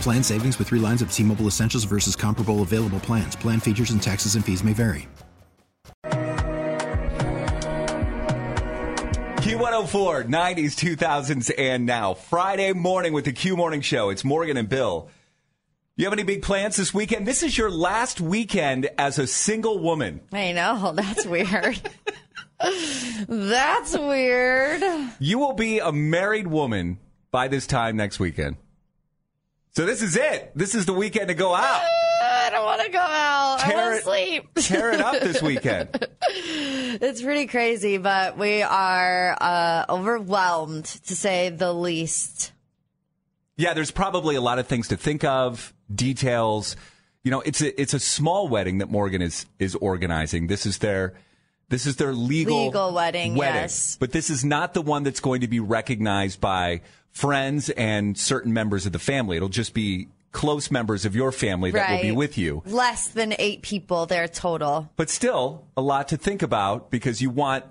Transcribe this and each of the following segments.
Plan savings with three lines of T Mobile Essentials versus comparable available plans. Plan features and taxes and fees may vary. Q104, 90s, 2000s, and now. Friday morning with the Q Morning Show. It's Morgan and Bill. You have any big plans this weekend? This is your last weekend as a single woman. I know. That's weird. that's weird. You will be a married woman by this time next weekend. So this is it. This is the weekend to go out. I don't want to go out. I want to sleep. Tear it up this weekend. It's pretty crazy, but we are uh, overwhelmed to say the least. Yeah, there's probably a lot of things to think of, details. You know, it's a it's a small wedding that Morgan is is organizing. This is their this is their legal Legal wedding, yes. But this is not the one that's going to be recognized by friends and certain members of the family. It'll just be close members of your family that will be with you. Less than eight people there total. But still, a lot to think about because you want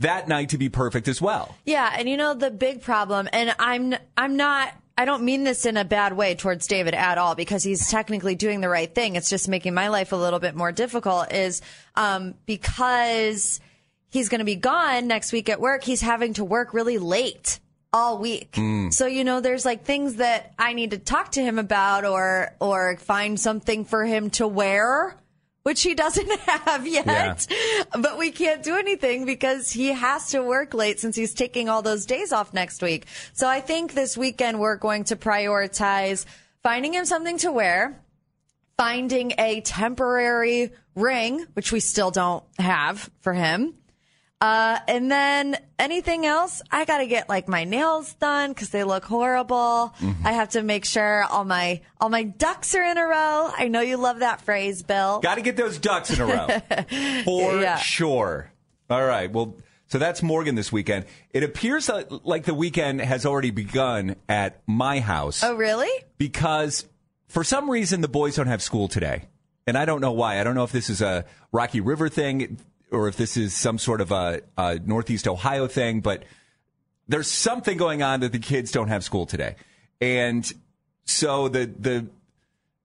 that night to be perfect as well. Yeah, and you know the big problem, and I'm I'm not. I don't mean this in a bad way towards David at all because he's technically doing the right thing. It's just making my life a little bit more difficult. Is um, because he's going to be gone next week at work. He's having to work really late all week. Mm. So you know, there's like things that I need to talk to him about, or or find something for him to wear which he doesn't have yet. But we can't do anything because he has to work late since he's taking all those days off next week. So I think this weekend we're going to prioritize finding him something to wear, finding a temporary ring, which we still don't have for him. Uh, and then anything else, I gotta get like my nails done because they look horrible. I have to make sure all my all my ducks are in a row. I know you love that phrase, Bill. Got to get those ducks in a row. For Yeah. sure. All right. Well, so that's Morgan this weekend. It appears like the weekend has already begun at my house oh, really? because for some reason the boys don't have school today. And I don't know why. I don't know if this is a Rocky River thing or if this is some sort of a, a Northeast Ohio thing, but there's something going on that the kids don't have school today. And so the, the,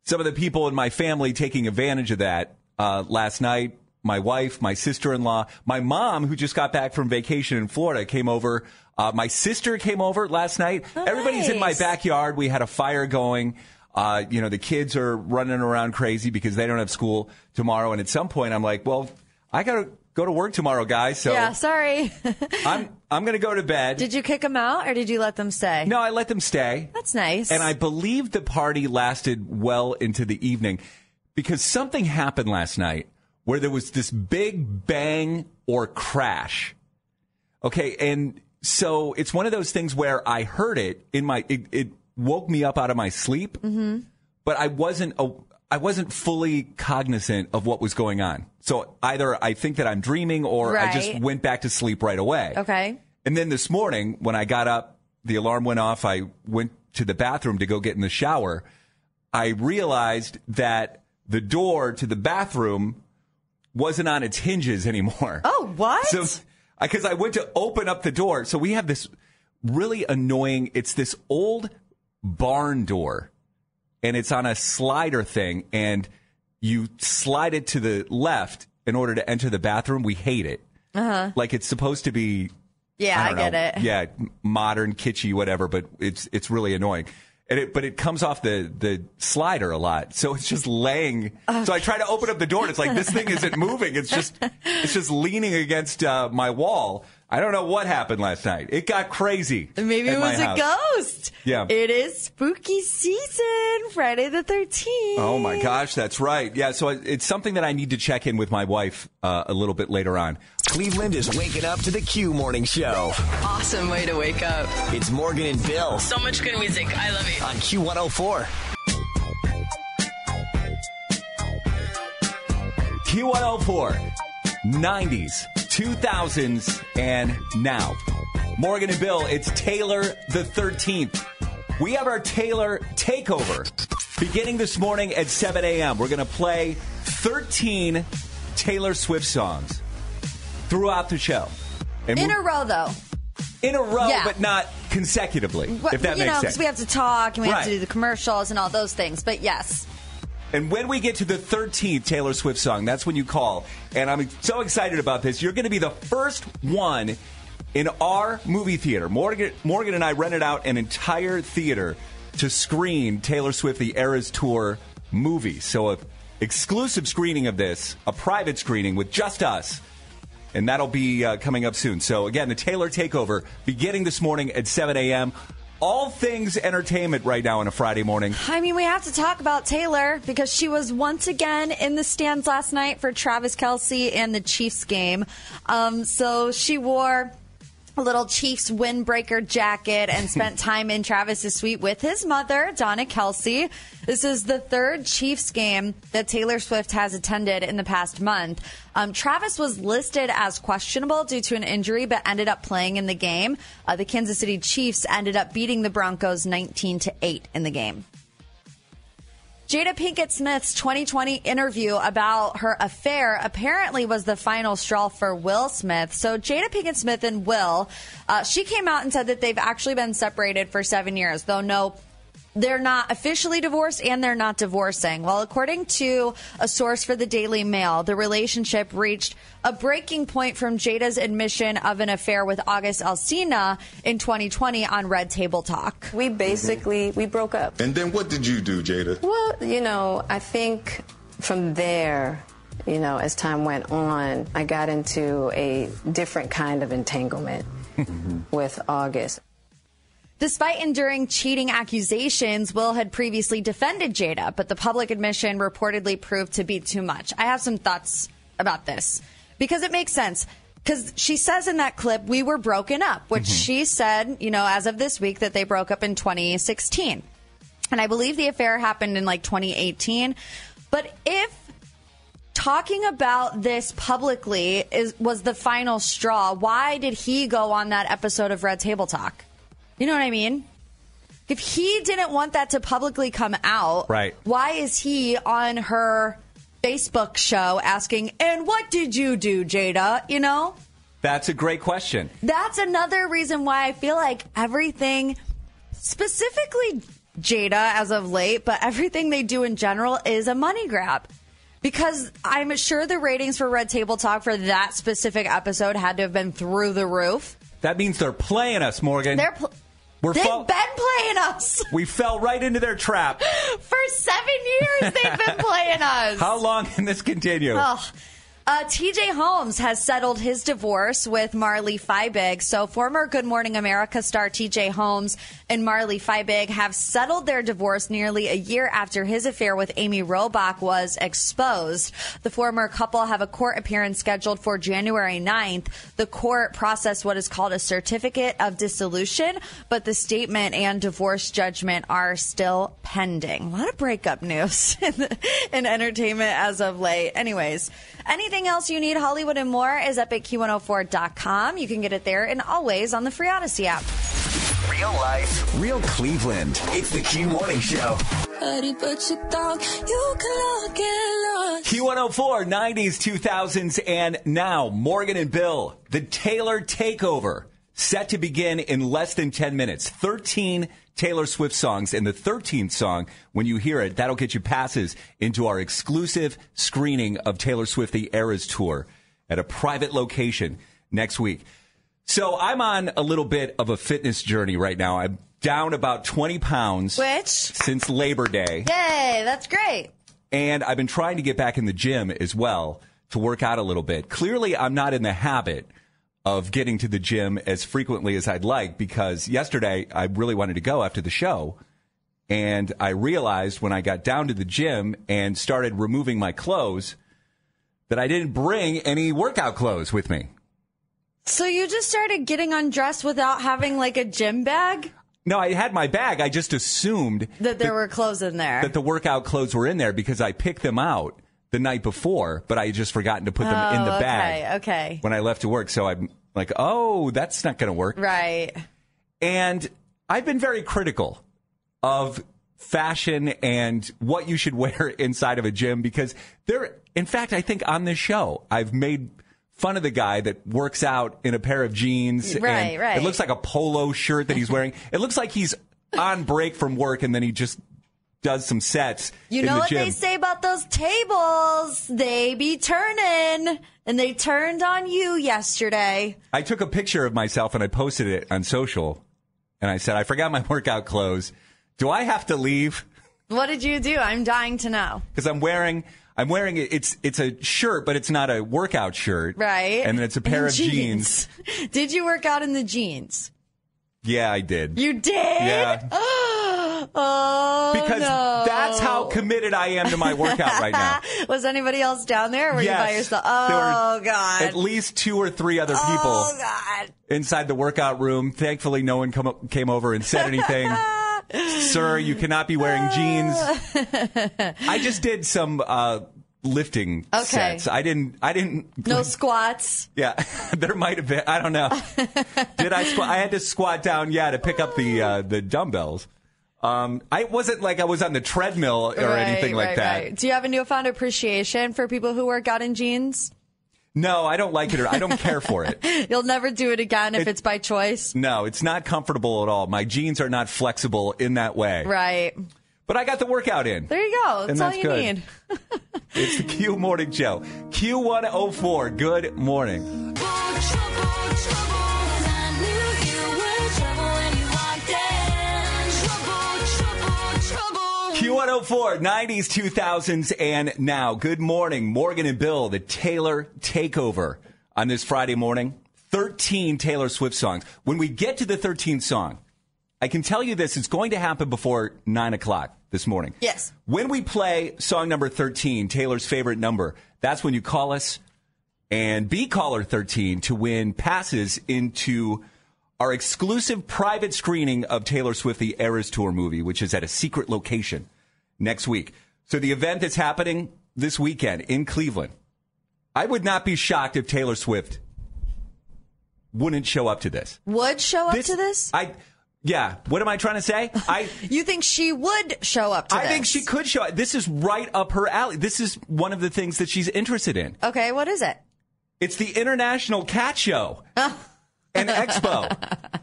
some of the people in my family taking advantage of that uh, last night. My wife, my sister in law, my mom, who just got back from vacation in Florida, came over. Uh, my sister came over last night. Everybody's in my backyard. We had a fire going. Uh, you know, the kids are running around crazy because they don't have school tomorrow. And at some point, I'm like, well, I got to go to work tomorrow, guys. So Yeah, sorry. I'm I'm going to go to bed. did you kick them out or did you let them stay? no, I let them stay. That's nice. And I believe the party lasted well into the evening because something happened last night where there was this big bang or crash. Okay. And so it's one of those things where I heard it in my, it, it woke me up out of my sleep, Mm-hmm. but I wasn't, a, I wasn't fully cognizant of what was going on. So either I think that I'm dreaming or I just went back to sleep right away. okay. And then this morning, when I got up, the alarm went off. I went to the bathroom to go get in the shower. I realized that the door to the bathroom wasn't on its hinges anymore. Oh, what? So, because I went to open up the door. So we have this really annoying, it's this old barn door and it's on a slider thing and you slide it to the left in order to enter the bathroom. We hate it. Uh-huh. Like it's supposed to be yeah, I, don't get know. it. Yeah, modern, kitschy, whatever, but it's it's really annoying. and it, but it comes off the, the slider a lot. So it's just laying. So I try to open up the door and it's like, this thing isn't moving. It's just, it's just leaning against uh, my wall. I don't know what happened last night. It got crazy. Maybe it was a ghost. Yeah. It is spooky season, Friday the 13th. Oh my gosh, that's right. Yeah, so it's something that I need to check in with my wife uh, a little bit later on. Cleveland is waking up to the Q Morning Show. Awesome way to wake up. It's Morgan and Bill So much good music. I love it. on Q104. Q104, 90s, 2000s, and now. Morgan and Bill, it's Taylor the 13th. We have our Taylor takeover beginning this morning at 7 a.m. We're going to play 13 Taylor Swift songs throughout the show. And In a row, though. in a row, Yeah. but not consecutively, What- if that you makes know, sense. because we have to talk and we have to do the commercials and all those things. But yes, And when we get to the 13th Taylor Swift song, that's when you call. And I'm so excited about this. You're going to be the first one in our movie theater. Morgan, Morgan and I rented out an entire theater to screen Taylor Swift The Eras Tour movie. So, a exclusive screening of this, a private screening with just us. And that'll be uh, coming up soon. So, again, the Taylor Takeover beginning this morning at 7 a.m. All things entertainment right now on a Friday morning. I mean, we have to talk about Taylor because she was once again in the stands last night for Travis Kelce and the Chiefs game. Um, so she wore little Chiefs windbreaker jacket and spent time in Travis's suite with his mother, Donna Kelce. This is the third Chiefs game that Taylor Swift has attended in the past month. Um, Travis was listed as questionable due to an injury, but ended up playing in the game. Uh, the Kansas City Chiefs ended up beating the Broncos 19 to 8 in the game. Jada Pinkett Smith's 2020 interview about her affair apparently was the final straw for Will Smith. So Jada Pinkett Smith and Will, uh, she came out and said that they've actually been separated for seven years, though no. They're not officially divorced and they're not divorcing. Well, according to a source for the Daily Mail, the relationship reached a breaking point from Jada's admission of an affair with August Alsina in 2020 on Red Table Talk. We basically we broke up. And then what did you do, Jada? Well, you know, I think from there, you know, as time went on, I got into a different kind of entanglement mm-hmm. with August. Despite enduring cheating accusations, Will had previously defended Jada, but the public admission reportedly proved to be too much. I have some thoughts about this because it makes sense. Because she says in that clip, we were broken up, which mm-hmm. she said, you know, as of this week, that they broke up in 2016. And I believe the affair happened in like 2018. But if talking about this publicly is was the final straw, why did he go on that episode of Red Table Talk? You know what I mean? If he didn't want that to publicly come out, Right. why is he on her Facebook show asking, and what did you do, Jada? You know? That's a great question. That's another reason why I feel like everything, specifically Jada as of late, but everything they do in general is a money grab. Because I'm sure the ratings for Red Table Talk for that specific episode had to have been through the roof. That means they're playing us, Morgan. They're pl- We're they've fo- been playing us we fell right into their trap. for seven years. They've been playing us. How long can this continue? Oh. Uh, TJ Holmes has settled his divorce with Marley Fiebig. So, former Good Morning America star TJ Holmes and Marley Fiebig have settled their divorce nearly a year after his affair with Amy Robach was exposed. The former couple have a court appearance scheduled for January 9th. The court processed what is called a certificate of dissolution, but the statement and divorce judgment are still pending. A lot of breakup news in, the, in entertainment as of late. Anyways, anything else you need, Hollywood and more, is up at Q104.com. You can get it there and always on the Free Audacy app. Real life, real Cleveland. It's the Q Morning Show. Q104, 90s, 2000s, and now Morgan and Bill, the Taylor Takeover, set to begin in less than 10 minutes. 13 Taylor Swift songs, and the 13th song, when you hear it, that'll get you passes into our exclusive screening of Taylor Swift The Eras Tour at a private location next week. So I'm on a little bit of a fitness journey right now. I'm down about 20 pounds Which? since Labor Day. Yay, that's great. And I've been trying to get back in the gym as well to work out a little bit. Clearly, I'm not in the habit of getting to the gym as frequently as I'd like because yesterday I really wanted to go after the show. And I realized when I got down to the gym and started removing my clothes that I didn't bring any workout clothes with me. So you just started getting undressed without having like a gym bag? No, I had my bag. I just assumed That there were clothes in there. that the workout clothes were in there because I picked them out the night before, but I had just forgotten to put them in the Oh, bag okay, okay. when I left to work. So I'm like, oh, that's not going to work. right. And I've been very critical of fashion and what you should wear inside of a gym because there, in fact, I think on this show, I've made fun of the guy that works out in a pair of jeans. Right, and right. It looks like a polo shirt that he's wearing. it looks like he's on break from work and then he just does some sets. You know the what gym. they say about those tables? They be turning. And they turned on you yesterday. I took a picture of myself and I posted it on social and I said, I forgot my workout clothes. Do I have to leave? What did you do? I'm dying to know. because I'm wearing I'm wearing it. It's it's a shirt, but it's not a workout shirt, Right. And then it's a pair And of jeans. did you work out in the jeans? Yeah, I did. You did? Yeah. oh, because no. that's how committed I am to my workout right now. Was anybody else down there? Were you by Yes. yourself? Oh, God. At least two or three other people Oh, God. inside the workout room. Thankfully, no one come, came over and said anything. Sir, you cannot be wearing jeans. I just did some uh, lifting Okay. sets. I didn't. I didn't. No squats. Yeah, there might have been. I don't know. Did I? Squ- I had to squat down, yeah, to pick up the uh, the dumbbells. Um, I wasn't like I was on the treadmill or Right, anything like right, that. right. Do you have a newfound appreciation for people who work out in jeans? No, I don't like it. or I don't care for it. You'll never do it again if It- it's by choice. No, it's not comfortable at all. My jeans are not flexible in that way. Right. But I got the workout in. There you go. That's, And all you good. need. It's the Q Morning Show. Q104. Good morning. Q104, 90s, 2000s, and now. Good morning, Morgan and Bill, the Taylor Takeover on this Friday morning. 13 Taylor Swift songs. When we get to the 13th song, I can tell you this, it's going to happen before 9 o'clock this morning. Yes. When we play song number 13, Taylor's favorite number, that's when you call us and be caller 13 to win passes into our exclusive private screening of Taylor Swift the Eras Tour movie, which is at a secret location next week. So the event that's happening this weekend in Cleveland. I would not be shocked if Taylor Swift wouldn't show up to this. Would show up to this? I yeah, what am I trying to say? I You think she would show up to I this? think she could show up. This is right up her alley. This is one of the things that she's interested in. Okay, what is it? It's the International Cat Show. and Expo.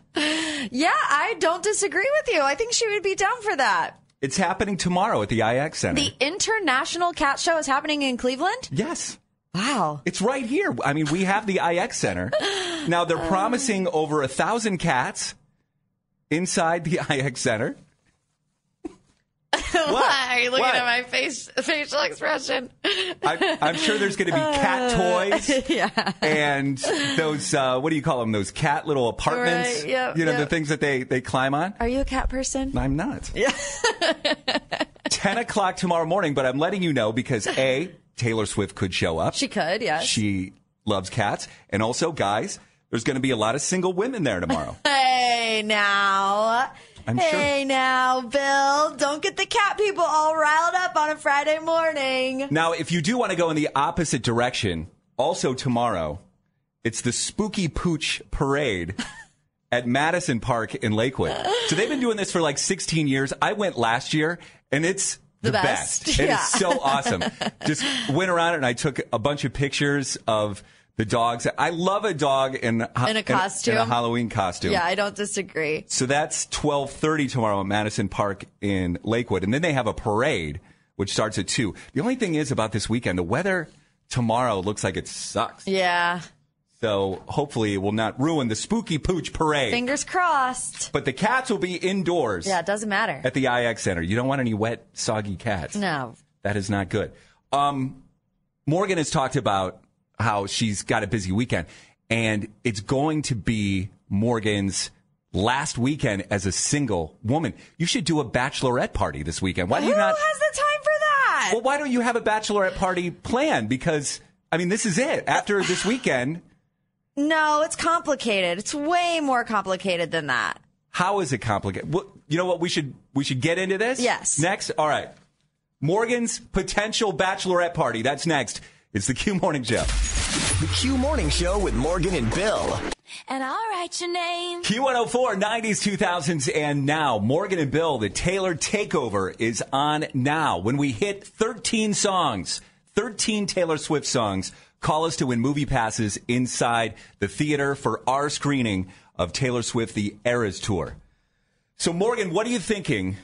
Yeah, I don't disagree with you. I think she would be down for that. It's happening tomorrow at the IX Center. The International Cat Show is happening in Cleveland? yes. Wow. It's right here. I mean, we have the IX Center. Now they're promising over a thousand cats inside the IX Center. Why are you looking What? at my face facial expression? I, I'm sure there's going to be cat toys yeah. and those, uh, what do you call them? Those cat little apartments. Right, yep, you know, the things that they, they climb on. Are you a cat person? I'm not. Yeah. 10 o'clock tomorrow morning, but I'm letting you know because A, Taylor Swift could show up. She could, yes. She loves cats. And also, guys, there's going to be a lot of single women there tomorrow. Hey now. I'm sure- hey now, Bill. Don't get the cat people all riled up on a Friday morning. now, if you do want to go in the opposite direction, also tomorrow, it's the Spooky Pooch Parade. At Madison Park in Lakewood. So they've been doing this for like 16 years. I went last year and it's the, The best. It is Yeah. so awesome. Just went around it and I took a bunch of pictures of the dogs. I love a dog in, In a costume. in a Halloween costume. Yeah, I don't disagree. So that's 12:30 tomorrow at Madison Park in Lakewood. And then they have a parade which starts at 2. The only thing is about this weekend, the weather tomorrow looks like it sucks. Yeah. So hopefully it will not ruin the spooky pooch parade. Fingers crossed. but the cats will be indoors Yeah, it doesn't matter. at the IX Center. You don't want any wet, soggy cats. No. That is not good. Um, Morgan has talked about how she's got a busy weekend, and it's going to be Morgan's last weekend as a single woman. You should do a bachelorette party this weekend. Why do Who you not? has the time for that? Well, why don't you have a bachelorette party planned? Because I mean, this is it. After this weekend, no, it's complicated. It's way more complicated than that. how is it complicated? Well, you know what? We should we should get into this. Yes. Next, all right. Morgan's potential bachelorette party. That's next. It's the Q Morning Show. The Q Morning Show with Morgan and Bill. And I'll write your name. Q104, 90s, 2000s, and now. Morgan and Bill, the Taylor Takeover is on now. When we hit 13 songs, 13 Taylor Swift songs, call us to win movie passes inside the theater for our screening of Taylor Swift, the Eras Tour. So, Morgan, what are you thinking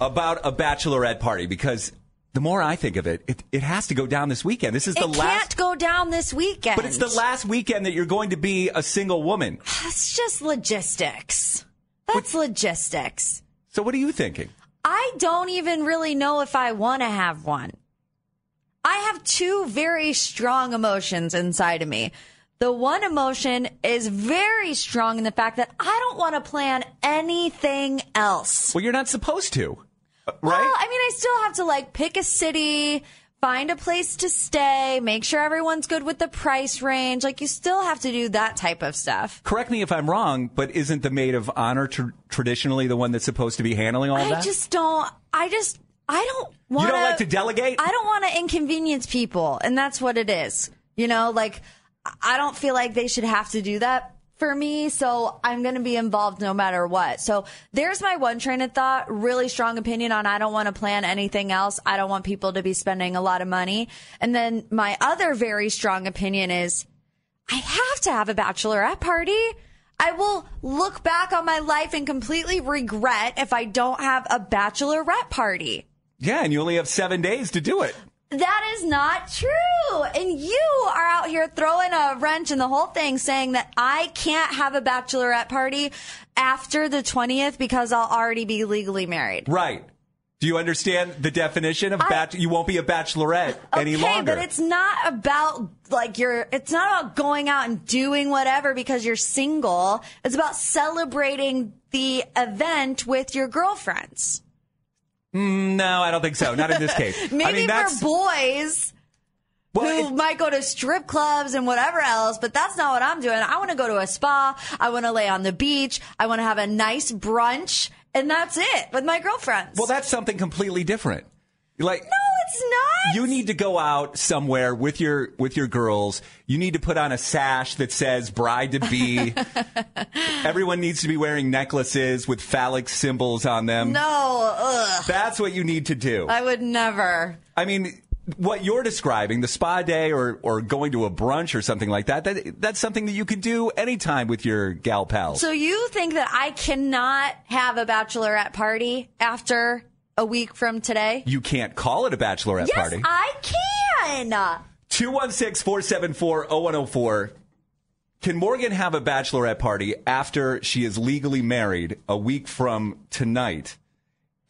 about a bachelorette party? Because the more I think of it, it, it has to go down this weekend. This is the last it last. can't go down this weekend. But it's the last weekend that you're going to be a single woman. That's just logistics. That's logistics. So, what are you thinking? I don't even really know if I want to have one. I have two very strong emotions inside of me. The one emotion is very strong in the fact that I don't want to plan anything else. Well, you're not supposed to, right? Well, I mean, I still have to like pick a city, find a place to stay, make sure everyone's good with the price range. Like, you still have to do that type of stuff. Correct me if I'm wrong, but isn't the maid of honor tr- traditionally the one that's supposed to be handling all I that? I just don't, I just, I don't want. you don't like to delegate? I don't want to inconvenience people, and that's what it is. You know, like I don't feel like they should have to do that for me, so I'm going to be involved no matter what. So there's my one train of thought, really strong opinion on I don't want to plan anything else. I don't want people to be spending a lot of money. And then my other very strong opinion is I have to have a bachelorette party. I will look back on my life and completely regret if I don't have a bachelorette party. yeah, and you only have seven days to do it. That is not true. And you are out here throwing a wrench in the whole thing saying that I can't have a bachelorette party after the 20th because I'll already be legally married. Right. Do you understand the definition of I- bach- you won't be a bachelorette any okay, longer? but it's not about like you're it's not about going out and doing whatever because you're single. It's about celebrating the event with your girlfriends. Mm, no, I don't think so. Not in this case. Maybe I mean, that's for boys well, who it- might go to strip clubs and whatever else, but that's not what I'm doing. I want to go to a spa. I want to lay on the beach. I want to have a nice brunch, and that's it with my girlfriends. well, that's something completely different. Like, no, it's not. you need to go out somewhere with your with your girls. You need to put on a sash that says bride to be. Everyone needs to be wearing necklaces with phallic symbols on them. No, ugh. That's what you need to do. I would never. I mean, what you're describing, the spa day or, or going to a brunch or something like that, that, that's something that you could do anytime with your gal pals. So you think that I cannot have a bachelorette party after a week from today? you can't call it a bachelorette Yes, party. I can. 216 474 0104. Can Morgan have a bachelorette party after she is legally married a week from tonight?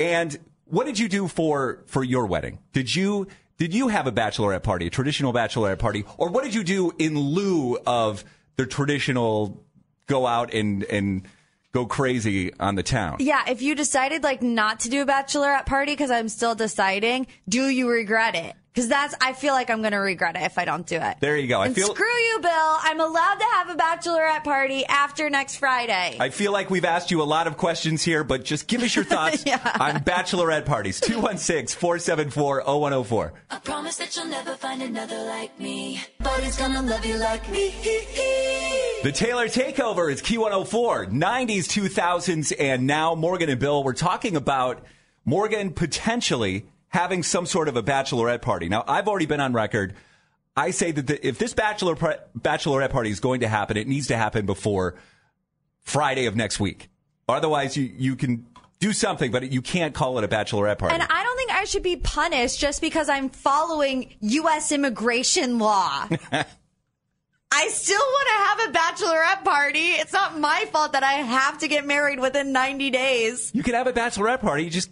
And what did you do for for your wedding? Did you did you have a bachelorette party, a traditional bachelorette party, or what did you do in lieu of the traditional go out and and go crazy on the town? Yeah, if you decided like not to do a bachelorette party because I'm still deciding, do you regret it? Because that's, I feel like I'm going to regret it if I don't do it. There you go. I and feel- screw you, Bill. I'm allowed to have a bachelorette party after next Friday. I feel like we've asked you a lot of questions here, but just give us your thoughts on bachelorette parties. 216 474 0104. I promise that you'll never find another like me. Nobody's gonna love you like me. The Taylor Takeover is Q104, 90s, 2000s, and now Morgan and Bill. We're talking about Morgan potentially having some sort of a bachelorette party. Now, I've already been on record. I say that the, if this bachelor bachelorette party is going to happen, it needs to happen before Friday of next week. Otherwise, you, you can do something, but you can't call it a bachelorette party. and I don't think I should be punished just because I'm following U.S. immigration law. I still want to have a bachelorette party. It's not my fault that I have to get married within 90 days. You can have a bachelorette party. You just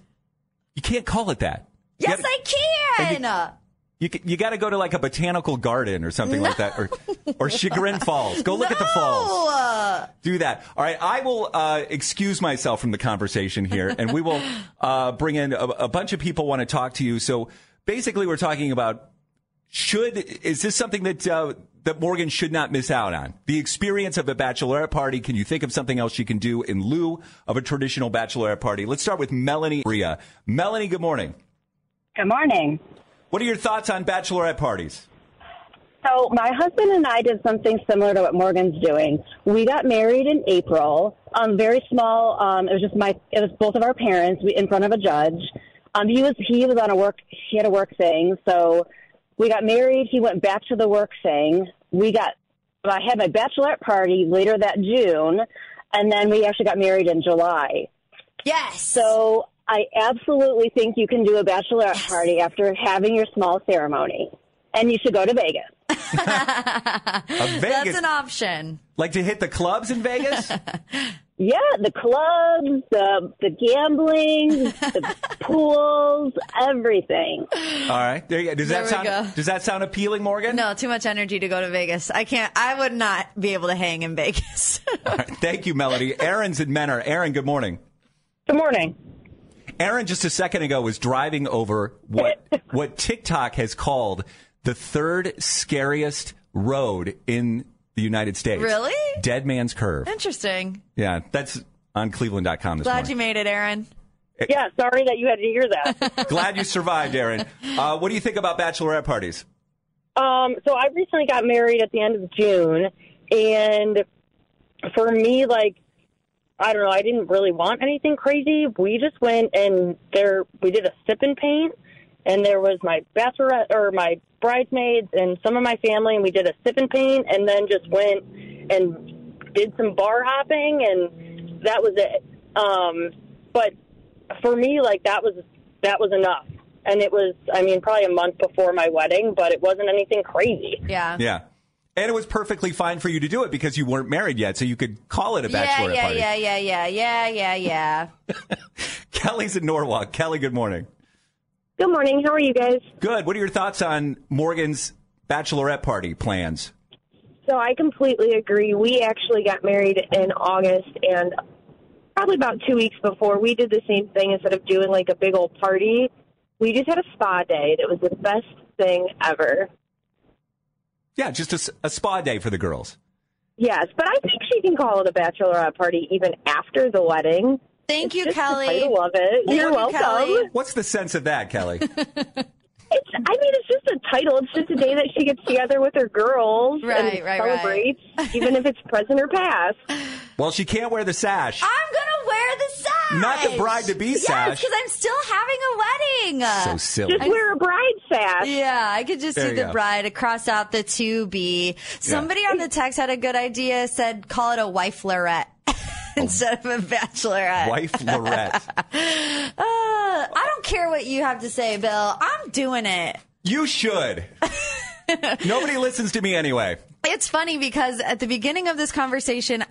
you can't call it that. You Yes, gotta- I can. You you got to go to like a botanical garden or something like that, or or Chagrin Falls. Go look at the falls. Do that. All right, I will uh, excuse myself from the conversation here, and we will uh, bring in a, a bunch of people want to talk to you. So basically, we're talking about should is this something that uh, that Morgan should not miss out on? The experience of a bachelorette party. Can you think of something else she can do in lieu of a traditional bachelorette party? Let's start with Melanie Ria. Melanie, good morning. Good morning. What are your thoughts on bachelorette parties? So my husband and I did something similar to what Morgan's doing. We got married in April. Um, very small. Um, it was just my. It was both of our parents we, in front of a judge. Um, he was he was on a work. He had a work thing. So we got married. He went back to the work thing. We got. I had my bachelorette party later that June, and then we actually got married in July. Yes. So I absolutely think you can do a bachelorette party after having your small ceremony, and you should go to Vegas. Vegas, That's an option. like to hit the clubs in Vegas? Yeah, the clubs, the the gambling, the pools, everything. All right, there you go. Does There that sound go. does that sound appealing, Morgan? No, too much energy to go to Vegas. I can't. I would not be able to hang in Vegas. All right, thank you, Melody. Aaron's in Mentor. Aaron, good morning. Good morning. Aaron just a second ago was driving over what what TikTok has called the third scariest road in the United States. Really? Dead Man's Curve. Interesting. Yeah, that's on cleveland.com this Glad morning. you made it, Aaron. Yeah, sorry that you had to hear that. Glad you survived, Aaron. Uh, what do you think about bachelorette parties? um, so I recently got married at the end of June, and for me, like, I don't know, I didn't really want anything crazy. We just went and there we did a sip and paint, and there was my bachelorette or my bridesmaids and some of my family, and we did a sip and paint, and then just went and did some bar hopping, and that was it. Um, but for me, like that was that was enough, and it was, I mean, probably a month before my wedding, but it wasn't anything crazy. Yeah. Yeah. And it was perfectly fine for you to do it because you weren't married yet, so you could call it a Yeah, bachelorette yeah, party. yeah, yeah, yeah, yeah, yeah, yeah. Kelly's in Norwalk. Kelly, good morning. Good morning. How are you guys? Good. What are your thoughts on Morgan's bachelorette party plans? So I completely agree. We actually got married in August, and probably about two weeks before, we did the same thing. Instead of doing like a big old party, we just had a spa day. and It was the best thing ever. Yeah, just a spa day for the girls. Yes, but I think she can call it a bachelorette party even after the wedding. Thank you, Kelly. I love it. Thank You're you, welcome. Kelly. What's the sense of that, Kelly? It's, I mean, it's just a title. It's just a day that she gets together with her girls Right, and right, right. celebrates, even if it's present or past. well, she can't wear the sash. I'm gonna wear the sash. Not the bride-to-be Yes, sash. because I'm still having a wedding. So silly. Just wear a bride sash. Yeah, I could just There see the go. bride cross out the to be. Somebody on the text had a good idea. Said call it a wife lorette instead of a bachelorette. Wife Lorette. Uh, I don't care what you have to say, Bill. I'm doing it. You should. Nobody listens to me anyway. It's funny because at the beginning of this conversation,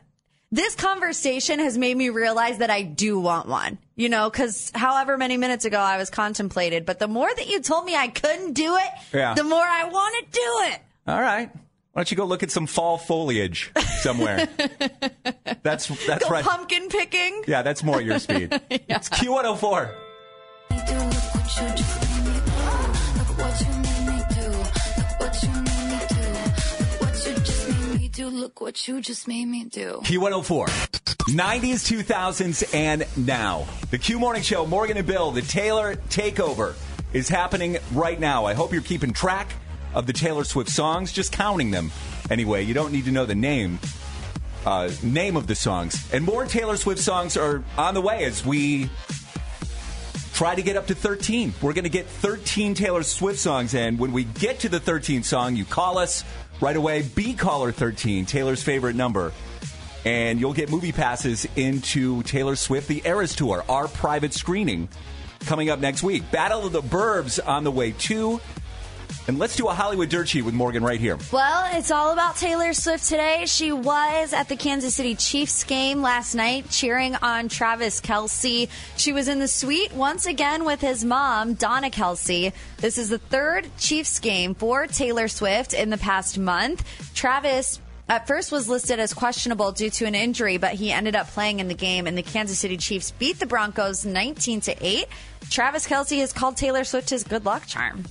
this conversation has made me realize that I do want one. You know, because however many minutes ago I was contemplated, but the more that you told me I couldn't do it, Yeah. the more I want to do it. All right. Why don't you go look at some fall foliage somewhere? that's that's Go right. pumpkin picking. Yeah, that's more your speed. It's Q104. Look what you just made me do. Q104. 90s, 2000s, and now. The Q Morning Show, Morgan and Bill, the Taylor Takeover is happening right now. I hope you're keeping track of the Taylor Swift songs, just counting them. Anyway, you don't need to know the name. Uh, name of the songs. And more Taylor Swift songs are on the way as we try to get up to 13. We're going to get 13 Taylor Swift songs, and when we get to the 13th song, you call us right away. Be caller 13, Taylor's favorite number, and you'll get movie passes into Taylor Swift the Eras Tour, our private screening coming up next week. Battle of the Burbs on the way too. And let's do a Hollywood dirt sheet with Morgan right here. Well, it's all about Taylor Swift today. She was at the Kansas City Chiefs game last night cheering on Travis Kelce. She was in the suite once again with his mom, Donna Kelce. This is the third Chiefs game for Taylor Swift in the past month. Travis at first was listed as questionable due to an injury, but he ended up playing in the game and the Kansas City Chiefs beat the Broncos 19 to 8. Travis Kelce has called Taylor Swift his good luck charm.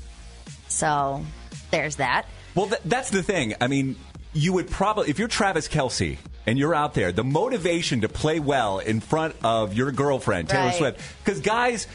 So there's that. Well, th- that's the thing. I mean, you would probably, if you're Travis Kelce and you're out there, the motivation to play well in front of your girlfriend, Taylor Right. Swift, because guys,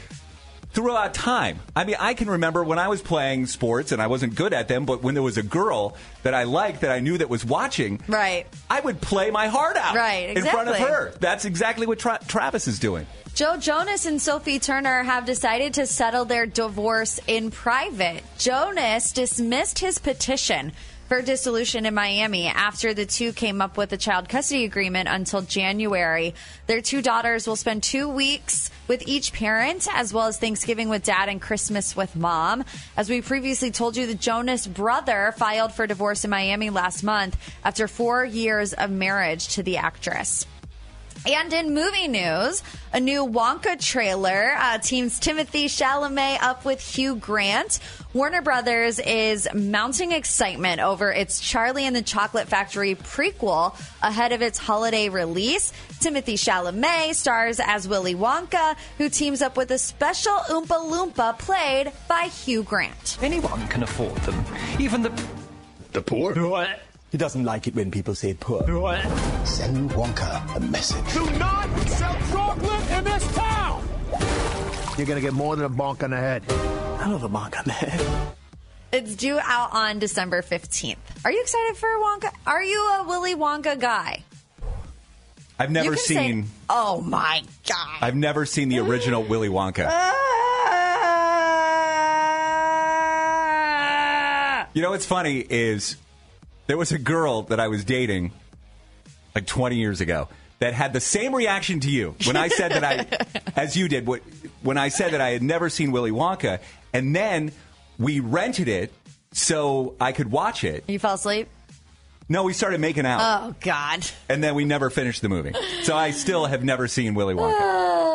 throughout time, I mean, I can remember when I was playing sports and I wasn't good at them, but when there was a girl that I liked that I knew that was watching, Right. I would play my heart out Right, in front of her. That's exactly what Tra- Travis is doing. Joe Jonas and Sophie Turner have decided to settle their divorce in private. Jonas dismissed his petition for dissolution in Miami after the two came up with a child custody agreement until January. Their two daughters will spend two weeks with each parent, as well as Thanksgiving with dad and Christmas with mom. As we previously told you, the Jonas brother filed for divorce in Miami last month after four years of marriage to the actress. And in movie news, a new Wonka trailer uh, teams Timothée Chalamet up with Hugh Grant. Warner Brothers is mounting excitement over its Charlie and the Chocolate Factory prequel ahead of its holiday release. Timothée Chalamet stars as Willy Wonka, who teams up with a special Oompa Loompa played by Hugh Grant. Anyone can afford them, even the The poor? He doesn't like it when people say poor. Send Wonka a message. Do not sell chocolate in this town! You're gonna get more than a bonk on the head. I love a bonk on the head. It's due out on December 15th. Are you excited for Wonka? Are you a Willy Wonka guy? I've never can say- seen. oh my god! I've never seen the original Willy Wonka. Ah. You know what's funny is there was a girl that I was dating like 20 years ago that had the same reaction to you when I said that I, as you did, when I said that I had never seen Willy Wonka, and then we rented it so I could watch it. You fell asleep? No, we started making out, Oh god! and then we never finished the movie. So I still have never seen Willy Wonka.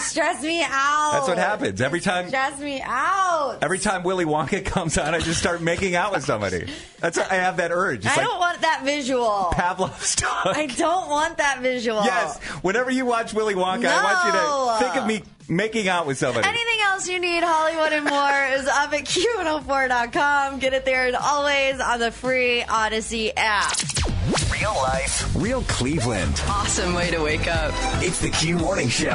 You stress me out. That's what happens every time. Stress me out. Every time Willy Wonka comes on, I just start making out with somebody. That's I have that urge. It's I like don't want that visual. Pavlov's dog. I don't want that visual. Yes. Whenever you watch Willy Wonka, I want you to think of me making out with somebody. Anything else you need, Hollywood and more, is up at Q104.com. Get it there and always on the free Audacy app. Real life, real Cleveland. Awesome way to wake up. It's the Q Morning Show.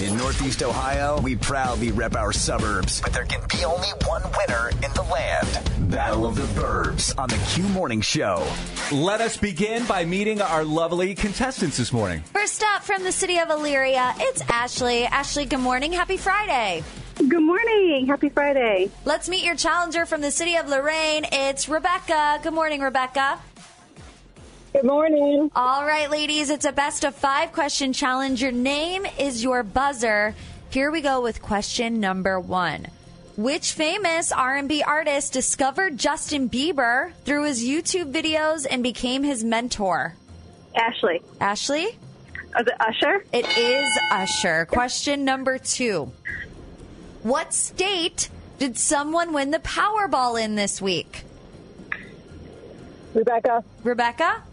In Northeast Ohio, we proudly rep our suburbs, but there can be only one winner in the land. Battle of the Burbs on the Q Morning Show. Let us begin by meeting our lovely contestants this morning. First up from the city of Elyria, it's Ashley. Ashley, good morning. Happy Friday. Good morning. Happy Friday. Let's meet your challenger from the city of Lorain. It's Rebecca. Good morning, Rebecca. Good morning. All right, ladies, it's a best of five question challenge. Your name is your buzzer. Here we go with question number one. Which famous R&B artist discovered Justin Bieber through his YouTube videos and became his mentor? Ashley. Ashley? Is it Usher? It is Usher. Question number two. What state did someone win the Powerball in this week? Rebecca. Rebecca?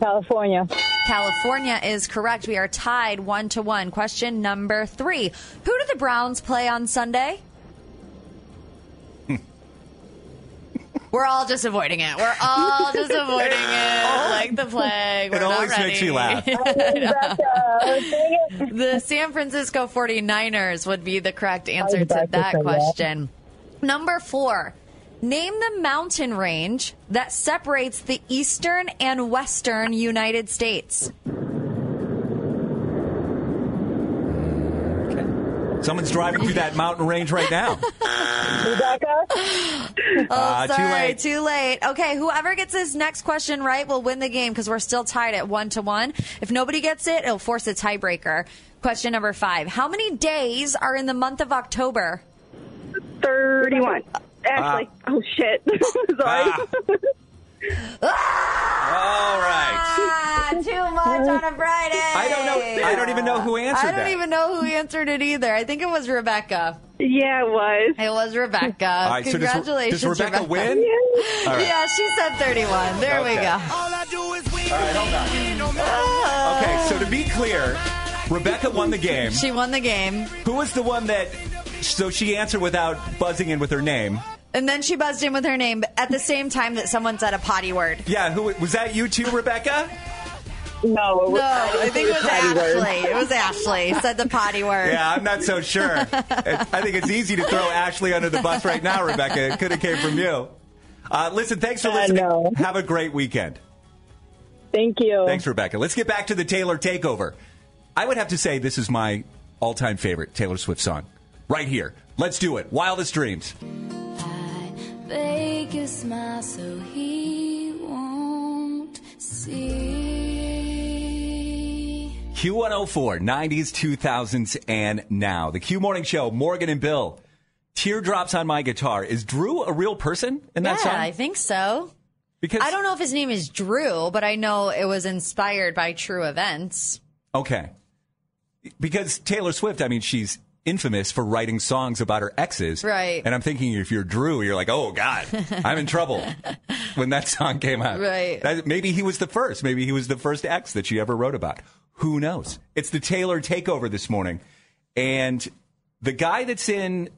California. California is correct. We are tied one to one. Question number three. Who do the Browns play on Sunday? We're all just avoiding it. We're all just avoiding it like the plague. We're It not always ready. makes you laugh. the San Francisco 49ers would be the correct answer to about to that say that. question. Number four. Name the mountain range that separates the eastern and western United States. Someone's driving through that mountain range right now. Rebecca. Oh, Ah, too late. too late. Okay, whoever gets this next question right will win the game because we're still tied at one to one. If nobody gets it, it'll force a tiebreaker. Question number five: How many days are in the month of October? 31. Ashley. oh, shit. Sorry. All right. Ah, too much on a Friday. I don't know. I don't even know who answered it. I don't that. even know who answered it either. I think it was Rebecca. Yeah, it was. It was Rebecca. All right, so does- Congratulations, does Rebecca win? Yeah. All right. Yeah, she said 31. There we go. All I do Okay. go. Okay, so to be clear, Rebecca won the game. She won the game. Who was the one that? So she answered without buzzing in with her name. And then she buzzed in with her name at the same time that someone said a potty word. Yeah, who was that? You too, Rebecca? No, No, I think it was Ashley. It was Ashley said the potty word. Yeah, I'm not so sure. I think it's easy to throw Ashley under the bus right now, Rebecca. It could have came from you. Uh, listen, thanks for I listening. know. Have a great weekend. Thank you. Thanks, Rebecca. Let's get back to the Taylor takeover. I would have to say this is my all-time favorite Taylor Swift song. Right here. Let's do it. Wildest Dreams. Fake a smile so he won't see. Q104, 90s, 2000s, and now. The Q Morning Show, Morgan and Bill. Teardrops on my guitar. Is Drew a real person in that yeah, song? I think so. Because I don't know if his name is Drew, but I know it was inspired by true events. Okay. Because Taylor Swift, I mean, she's infamous for writing songs about her exes. Right. And I'm thinking if you're Drew, you're like, oh, God, I'm in trouble when that song came out. Right. That- maybe he was the first. Maybe he was the first ex that she ever wrote about. Who knows? It's the Taylor takeover this morning. And the guy that's in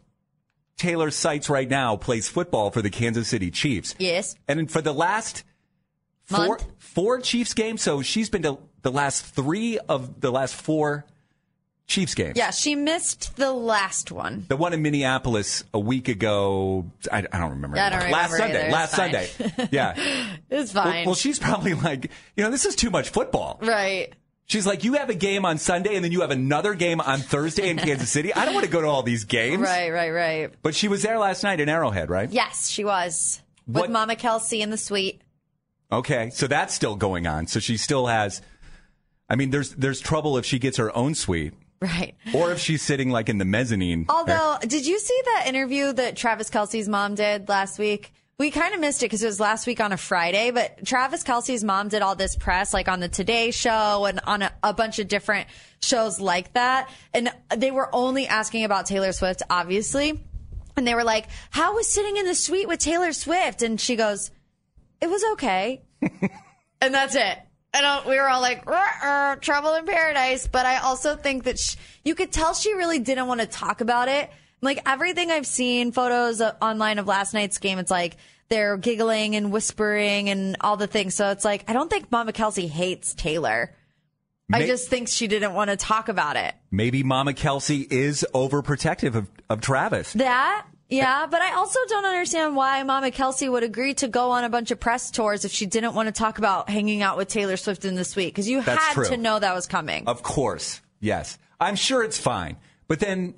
Taylor's sights right now plays football for the Kansas City Chiefs. Yes. And for the last four, Month? four Chiefs games, so she's been to the last three of the last four Chiefs games. Yeah, she missed the last one. The one in Minneapolis a week ago, I, I don't remember. I don't anymore. Last remember Sunday. Last It's Sunday. Yeah. It's Well, fine. well, she's probably like, you know, this is too much football. right. She's like, you have a game on Sunday and then you have another game on Thursday in Kansas City. I don't want to go to all these games. Right, right, right. But she was there last night in Arrowhead, right? Yes, she was. What- With Mama Kelce in the suite. Okay, so that's still going on. So she still has. I mean, there's there's trouble if she gets her own suite, Right. or if she's sitting like in the mezzanine. Although, did you see that interview that Travis Kelce's mom did last week? We kind of missed it because it was last week on a Friday, but Travis Kelce's mom did all this press, like on the Today Show and on a, a bunch of different shows like that. And they were only asking about Taylor Swift, obviously. And they were like, How was sitting in the suite with Taylor Swift? And she goes, It was okay. and that's it. And we were all like, "Uh-uh, trouble in paradise. But I also think that sh you could tell she really didn't want to talk about it. Like everything I've seen photos uh, online of last night's game, it's like they're giggling and whispering and all the things. So it's like, I don't think Mama Kelce hates Taylor. I just think she didn't want to talk about it. Maybe Mama Kelce is overprotective of, of Travis. That, yeah, but I also don't understand why Mama Kelce would agree to go on a bunch of press tours if she didn't want to talk about hanging out with Taylor Swift in this week because you That's had true. to know that was coming. Of course, yes. I'm sure it's fine. But then,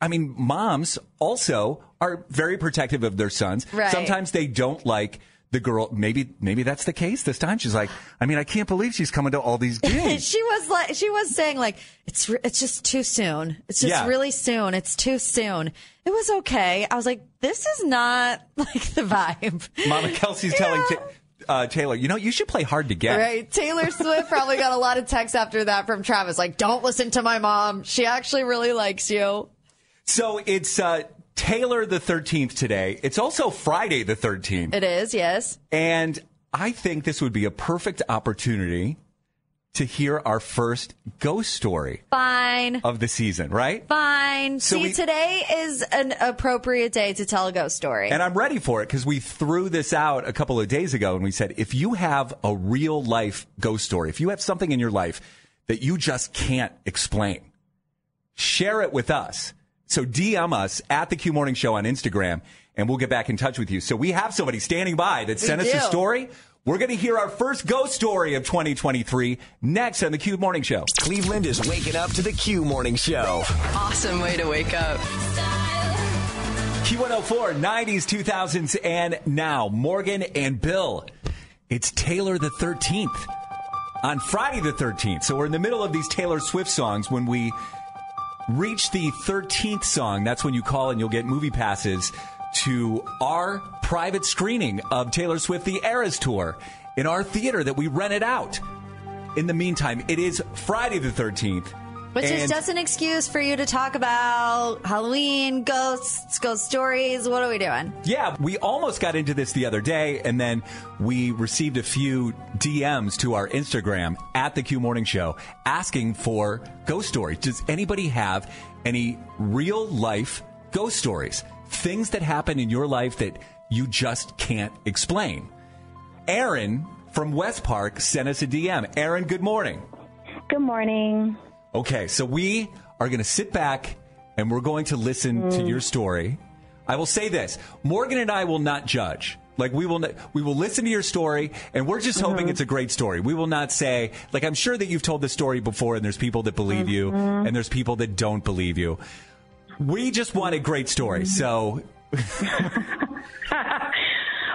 I mean, moms also are very protective of their sons. Right. Sometimes they don't like the girl. Maybe maybe that's the case this time. She's like, I mean, I can't believe she's coming to all these gigs she was like, she was saying like, it's re- it's just too soon. It's just Yeah. really soon. It's too soon. It was okay. I was like, this is not like the vibe. Mama Kelce's telling Ta- uh, Taylor, you know, you should play hard to get. Right. Taylor Swift probably got a lot of texts after that from Travis. Like, don't listen to my mom. She actually really likes you. So it's uh, Taylor the 13th today. It's also Friday the 13th. It is, yes. And I think this would be a perfect opportunity to hear our first ghost story Fine. of the season, right? Fine. So See, we- today is an appropriate day to tell a ghost story. And I'm ready for it because we threw this out a couple of days ago and we said if you have a real life ghost story, if you have something in your life that you just can't explain, share it with us. So DM us at the Q Morning Show on Instagram and we'll get back in touch with you. So we have somebody standing by that We sent us a story. We're going to hear our first ghost story of 2023 next on the Q Morning Show. Cleveland is waking up to the Q Morning Show. Awesome way to wake up. Q104, 90s, 2000s, and now. Morgan and Bill. It's Taylor the 13th on Friday the 13th. So we're in the middle of these Taylor Swift songs. When we reach the 13th song, that's when you call and you'll get movie passes to our private screening of Taylor Swift The Eras Tour in our theater that we rented out. In the meantime, it is Friday the 13th. Which is just an excuse for you to talk about Halloween, ghosts, ghost stories. What are we doing? Yeah, we almost got into this the other day, and then we received a few DMs to our Instagram at the Q Morning Show asking for ghost stories. Does anybody have any real life ghost stories? Things that happen in your life that you just can't explain. Aaron from West Park sent us a DM. Aaron, good morning. Good morning. Okay, so we are going to sit back and we're going to listen to hmm. your story. I will say this: Morgan and I will not judge. Like we will, we will listen to your story, and we're just hoping uh-huh. it's a great story. We will not say, like I'm sure that you've told this story before, and there's people that believe you, uh-huh. and there's people that don't believe you. We just want a great story. Mm-hmm. So,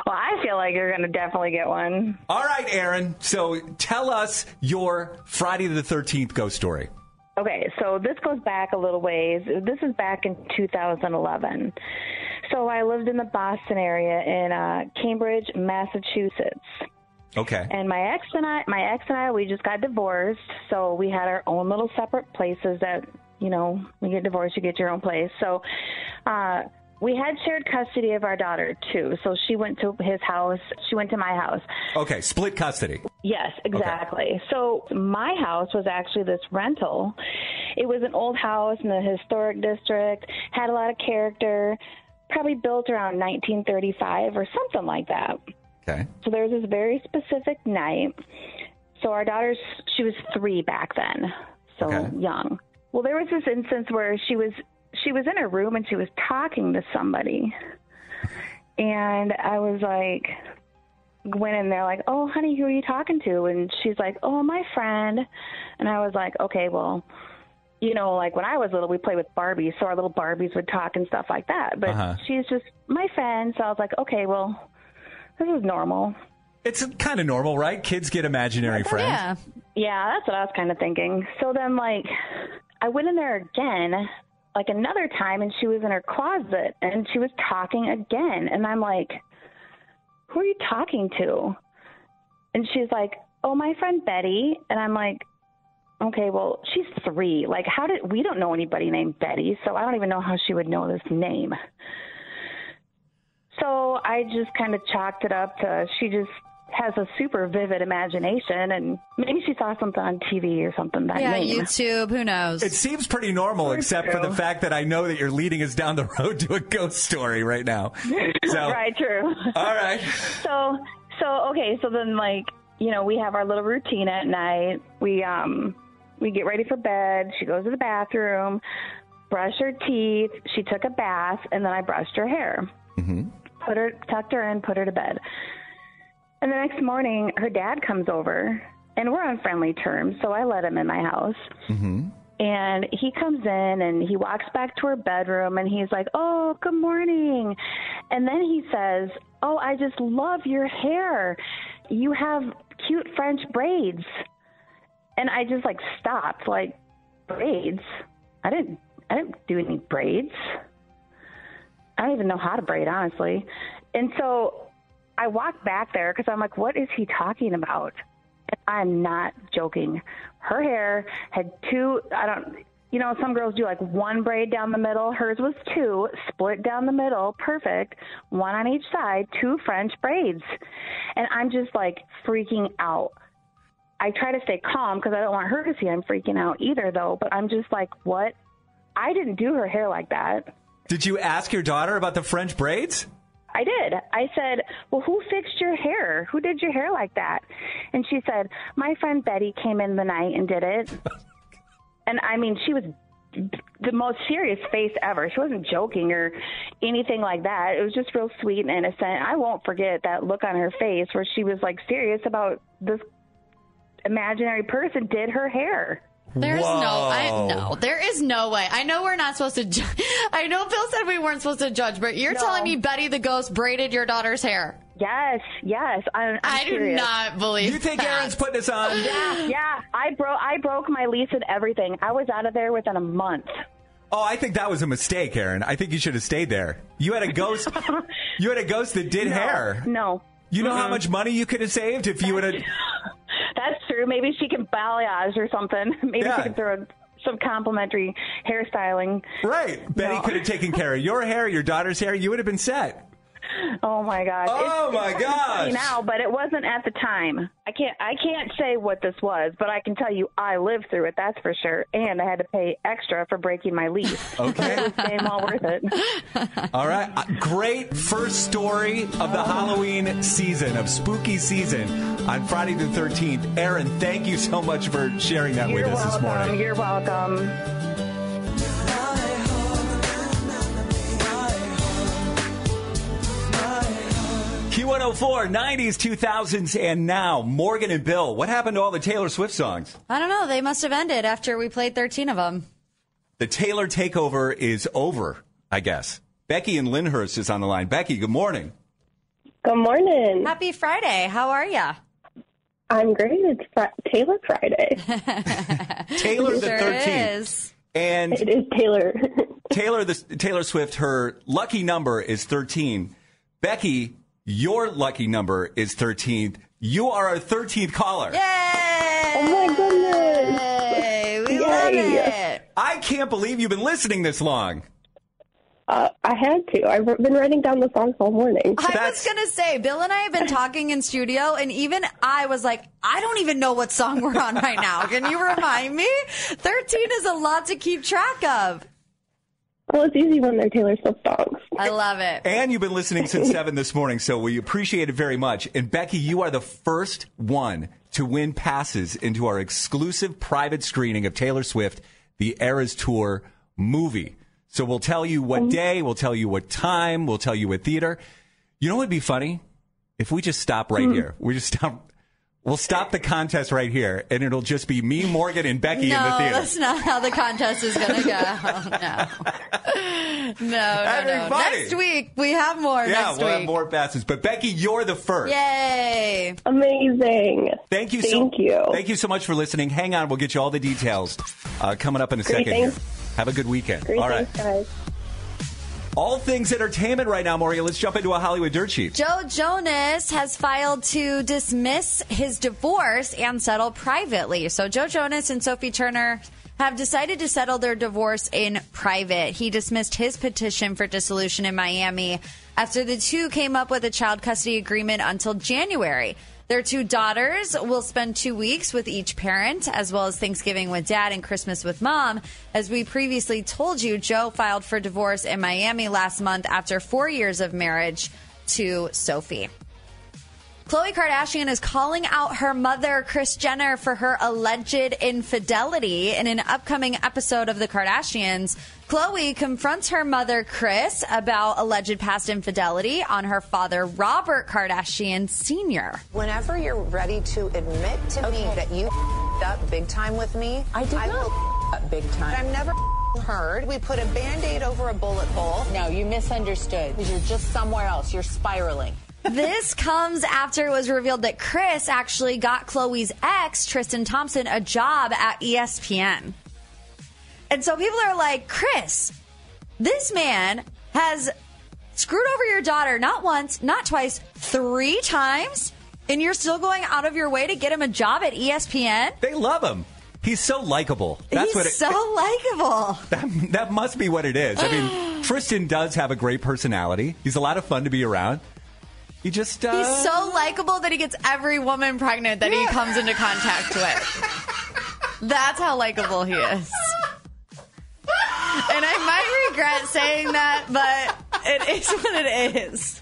Well, I feel like you're going to definitely get one. all right, Aaron. So tell us your Friday the 13th ghost story. Okay, so this goes back a little ways. This is back in 2011. So I lived in the Boston area in uh, Cambridge, Massachusetts. Okay. And my ex and I, my ex and I, we just got divorced. So we had our own little separate places that, you know, when you get divorced, you get your own place. So, uh, we had shared custody of our daughter too. So she went to his house. She went to my house. Okay, split custody. Yes, exactly. So my house was actually this rental. It was an old house in the historic district, had a lot of character, probably built around 1935 or something like that. Okay. So there was this very specific night. So our daughter's she was 3 back then. So Okay. young. Well, there was this instance where she was she was in her room and she was talking to somebody. And I was like went in there like, "Oh, honey, who are you talking to?" And she's like, "Oh, my friend." And I was like, "Okay, well, you know, like when I was little, we played with Barbies, so our little Barbies would talk and stuff like that. But Uh-huh. she's just my friend, so I was like, "Okay, well, this is normal." It's kind of normal, right? Kids get imaginary friends. Yeah, yeah, that's what I was kind of thinking. So then, like, I went in there again, like another time, and she was in her closet and she was talking again. And I'm like, who are you talking to? And she's like, oh, my friend Betty. And I'm like, okay, well, she's three. Like, how did we don't know anybody named Betty, so I don't even know how she would know this name. So I just kind of chalked it up to she just has a super vivid imagination, and maybe she saw something on TV or something. That yeah, name. YouTube. Who knows? It seems pretty normal, except for the fact that I know that you're leading us down the road to a ghost story right now. So, right, true. all right. So, so okay, so then like you know we have our little routine at night. We um we get ready for bed. She goes to the bathroom, brush her teeth. She took a bath, and then I brushed her hair. Mm-hmm. Put her, tucked her in, put her to bed. And the next morning, her dad comes over, and we're on friendly terms, so I let him in my house. Mm-hmm. And he comes in and he walks back to her bedroom and he's like, Oh, good morning. And then he says, Oh, I just love your hair. You have cute French braids. And I just like stopped, like, braids? I didn't I didn't do any braids. I don't even know how to braid, honestly. And so I walked back there because I'm like, what is he talking about? I'm not joking. Her hair had two, I don't, you know, some girls do like one braid down the middle. Hers was two, split down the middle, perfect, one on each side, two French braids. And I'm just like freaking out. I try to stay calm because I don't want her to see I'm freaking out either, though. But I'm just like, what? I didn't do her hair like that. Did you ask your daughter about the French braids? I did. I said, Well, who fixed your hair? Who did your hair like that? And she said, My friend Betty came in the night and did it. and I mean, she was the most serious face ever. She wasn't joking or anything like that. It was just real sweet and innocent. I won't forget that look on her face where she was like serious about this imaginary person did her hair. There's Whoa. no, I, no, there is no way. I know we're not supposed to. Ju- I know Bill said we weren't supposed to judge, but you're No. telling me Betty the ghost braided your daughter's hair. Yes, yes. I'm, I'm I do serious. not believe. You think that. Aaron's putting this on? Yeah, yeah. I broke. I broke my lease and everything. I was out of there within a month. Oh, I think that was a mistake, Aaron. I think you should have stayed there. You had a ghost. you had a ghost that did No, hair. No. You know how Mm-mm. much money you could have saved if you would have. That's true. Maybe she can balayage or something. Maybe Yeah. she can throw some complimentary hairstyling. Right. Betty No. could have taken care of your hair, your daughter's hair. You would have been set. Oh my gosh! Oh, it's, my it's gosh. Now, but it wasn't at the time. I can't. I can't say what this was, but I can tell you I lived through it. That's for sure. And I had to pay extra for breaking my lease. Okay. it was damn well worth it. All right. Uh, Great first story of the Halloween season, of spooky season on Friday the 13th. Aaron, thank you so much for sharing that You're with us this morning. You're welcome. Q104, 90s, 2000s, and now. Morgan and Bill, what happened to all the Taylor Swift songs? I don't know. They must have ended after we played 13 of them. The Taylor takeover is over, I guess. Becky and Lyndhurst is on the line. Becky, good morning. Good morning. Happy Friday. How are ya? I'm great. It's fr- Taylor Friday. Taylor the Sure 13th. is. And it is Taylor. Taylor, the, Taylor Swift, her lucky number is 13. Becky, your lucky number is 13. You are our 13th caller. Yay! Oh my goodness. Yay! We Yay. love it. I can't believe you've been listening this long. Uh, I had to. I've been writing down the songs all morning. I was going to say, Bill and I have been talking in studio, and even I was like, I don't even know what song we're on right now. Can you remind me? 13 is a lot to keep track of. Well, it's easy when they're Taylor Swift songs. I love it. And you've been listening since 7 this morning, so we appreciate it very much. And Becky, you are the first one to win passes into our exclusive private screening of Taylor Swift, the Eras Tour movie. So we'll tell you what mm-hmm. day, we'll tell you what time, we'll tell you what theater. You know what would be funny? If we just stop right hmm. here. We just stop. We'll stop the contest right here, and it'll just be me, Morgan, and Becky no, in the theater. that's not how the contest is going to go. No. No, no, no. funny. Next week, we have more yeah, next we'll have more passes. But Becky, you're the first. Yay. Amazing. Thank you. so, Thank you. Thank you so much for listening. Hang on, we'll get you all the details uh, coming up in a Great, second. Here. Have a good weekend. Great, all right. thanks, guys. All things entertainment right now, Morgan. Let's jump into a Hollywood dirt sheet. Joe Jonas has filed to dismiss his divorce and settle privately. So Joe Jonas and Sophie Turner have decided to settle their divorce in private. He dismissed his petition for dissolution in Miami after the two came up with a child custody agreement until January. Their two daughters will spend two weeks with each parent, as well as Thanksgiving with dad and Christmas with mom. As we previously told you, Joe filed for divorce in Miami last month after four years of marriage to Sophie. Khloe Kardashian is calling out her mother, Kris Jenner, for her alleged infidelity. In an upcoming episode of The Kardashians, Khloe confronts her mother, Kris, about alleged past infidelity on her father, Robert Kardashian Sr. Whenever you're ready to admit to me that you f***ed up big time with me, I did not. Will big time. I've never heard we put a band-aid over a bullet hole. No, you misunderstood. You're just somewhere else. You're spiraling. this comes after it was revealed that Kris actually got Khloe's ex, Tristan Thompson, a job at ESPN. And so people are like, Kris, this man has screwed over your daughter not once, not twice, three times, and you're still going out of your way to get him a job at ESPN? They love him. He's so likable. That's He's what it, so likable. that, that must be what it is. I mean, Tristan does have a great personality. He's a lot of fun to be around. He just uh, He's so likable that he gets every woman pregnant that he comes into contact with. That's how likable he is. And I might regret saying that, but it is what it is.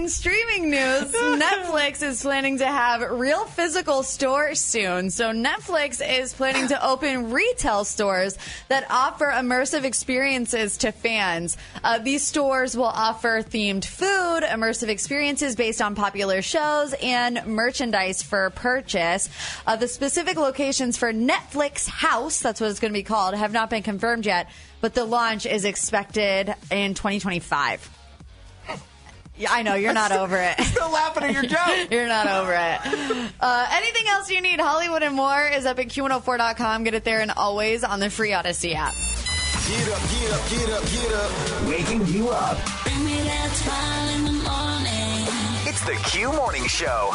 In streaming news, Netflix is planning to have real physical stores soon. So Netflix is planning to open retail stores that offer immersive experiences to fans. Uh, these stores will offer themed food, immersive experiences based on popular shows, and merchandise for purchase. Uh, the specific locations for Netflix House, that's what it's going to be called, have not been confirmed yet, but the launch is expected in 2025. Yeah, I know you're not over it. Still laughing at your joke. you're not over it. Uh, anything else you need? Hollywood and more is up at q104.com. Get it there and always on the free Audacy app. Get up, get up, get up, get up. Waking you up. Bring me that smile in the morning. It's the Q Morning Show.